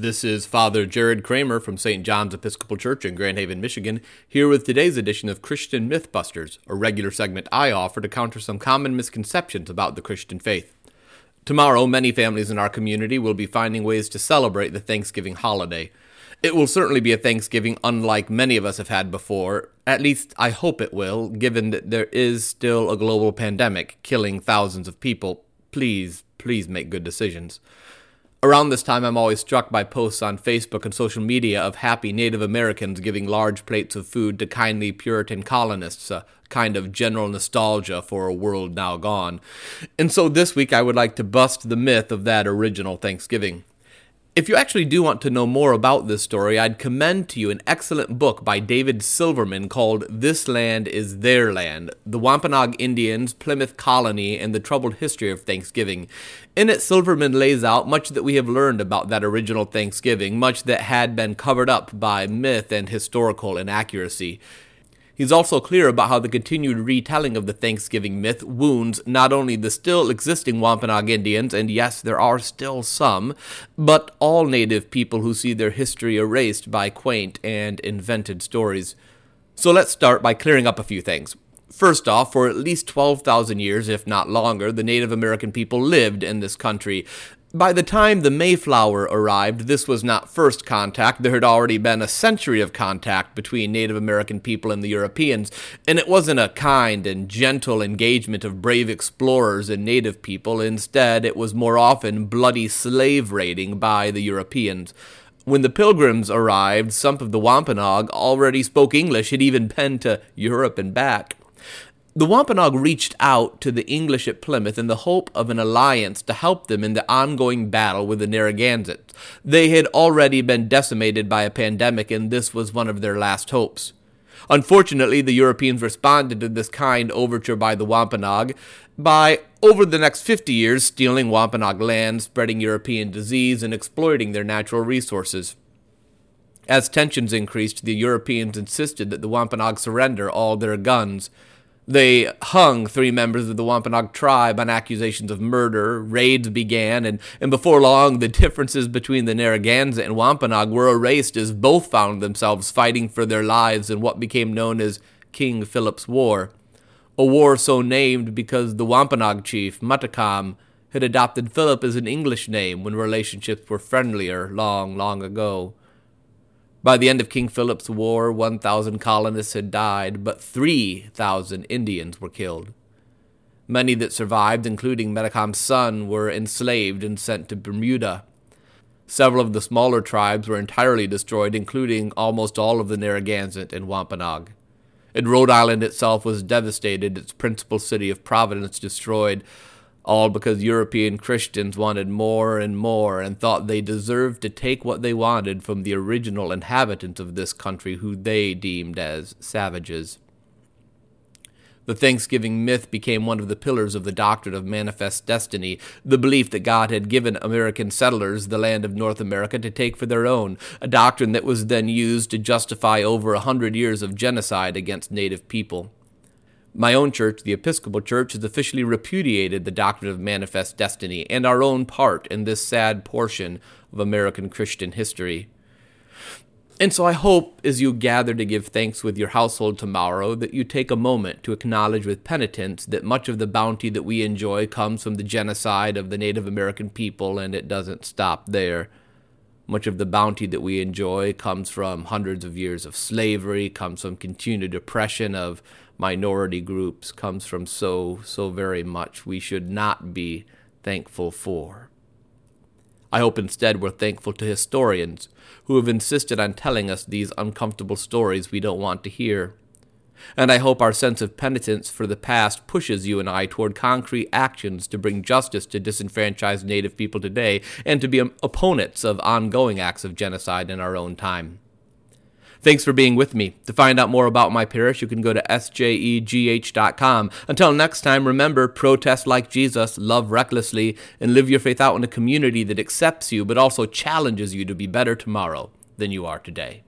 This is Father Jared Kramer from St. John's Episcopal Church in Grand Haven, Michigan, here with today's edition of Christian Mythbusters, a regular segment I offer to counter some common misconceptions about the Christian faith. Tomorrow, many families in our community will be finding ways to celebrate the Thanksgiving holiday. It will certainly be a Thanksgiving unlike many of us have had before. At least, I hope it will, given that there is still a global pandemic killing thousands of people. Please, please make good decisions. Around this time, I'm always struck by posts on Facebook and social media of happy Native Americans giving large plates of food to kindly Puritan colonists, a kind of general nostalgia for a world now gone. And so this week, I would like to bust the myth of that original Thanksgiving. If you actually do want to know more about this story, I'd commend to you an excellent book by David Silverman called This Land is Their Land The Wampanoag Indians, Plymouth Colony, and the Troubled History of Thanksgiving. In it, Silverman lays out much that we have learned about that original Thanksgiving, much that had been covered up by myth and historical inaccuracy. He's also clear about how the continued retelling of the Thanksgiving myth wounds not only the still existing Wampanoag Indians, and yes, there are still some, but all Native people who see their history erased by quaint and invented stories. So let's start by clearing up a few things. First off, for at least 12,000 years, if not longer, the Native American people lived in this country. By the time the Mayflower arrived, this was not first contact. There had already been a century of contact between Native American people and the Europeans, and it wasn't a kind and gentle engagement of brave explorers and native people. Instead, it was more often bloody slave raiding by the Europeans. When the Pilgrims arrived, some of the Wampanoag already spoke English, had even been to Europe and back. The Wampanoag reached out to the English at Plymouth in the hope of an alliance to help them in the ongoing battle with the Narragansetts. They had already been decimated by a pandemic, and this was one of their last hopes. Unfortunately, the Europeans responded to this kind overture by the Wampanoag by, over the next 50 years, stealing Wampanoag land, spreading European disease, and exploiting their natural resources. As tensions increased, the Europeans insisted that the Wampanoag surrender all their guns. They hung three members of the Wampanoag tribe on accusations of murder. Raids began, and, and before long, the differences between the Narragansett and Wampanoag were erased as both found themselves fighting for their lives in what became known as King Philip's War. A war so named because the Wampanoag chief, Metacom, had adopted Philip as an English name when relationships were friendlier long, long ago. By the end of King Philip's War, 1,000 colonists had died, but 3,000 Indians were killed. Many that survived, including Metacom's son, were enslaved and sent to Bermuda. Several of the smaller tribes were entirely destroyed, including almost all of the Narragansett and Wampanoag. And Rhode Island itself was devastated, its principal city of Providence destroyed, all because European Christians wanted more and more and thought they deserved to take what they wanted from the original inhabitants of this country who they deemed as savages. The Thanksgiving myth became one of the pillars of the doctrine of manifest destiny, the belief that God had given American settlers the land of North America to take for their own, a doctrine that was then used to justify over a hundred years of genocide against native people. My own church, the Episcopal Church, has officially repudiated the doctrine of manifest destiny and our own part in this sad portion of American Christian history. And so I hope as you gather to give thanks with your household tomorrow that you take a moment to acknowledge with penitence that much of the bounty that we enjoy comes from the genocide of the Native American people and it doesn't stop there. Much of the bounty that we enjoy comes from hundreds of years of slavery, comes from continued oppression of minority groups comes from so, so very much we should not be thankful for. I hope instead we're thankful to historians who have insisted on telling us these uncomfortable stories we don't want to hear. And I hope our sense of penitence for the past pushes you and I toward concrete actions to bring justice to disenfranchised Native people today and to be opponents of ongoing acts of genocide in our own time. Thanks for being with me. To find out more about my parish, you can go to sjegh.com. Until next time, remember protest like Jesus, love recklessly, and live your faith out in a community that accepts you but also challenges you to be better tomorrow than you are today.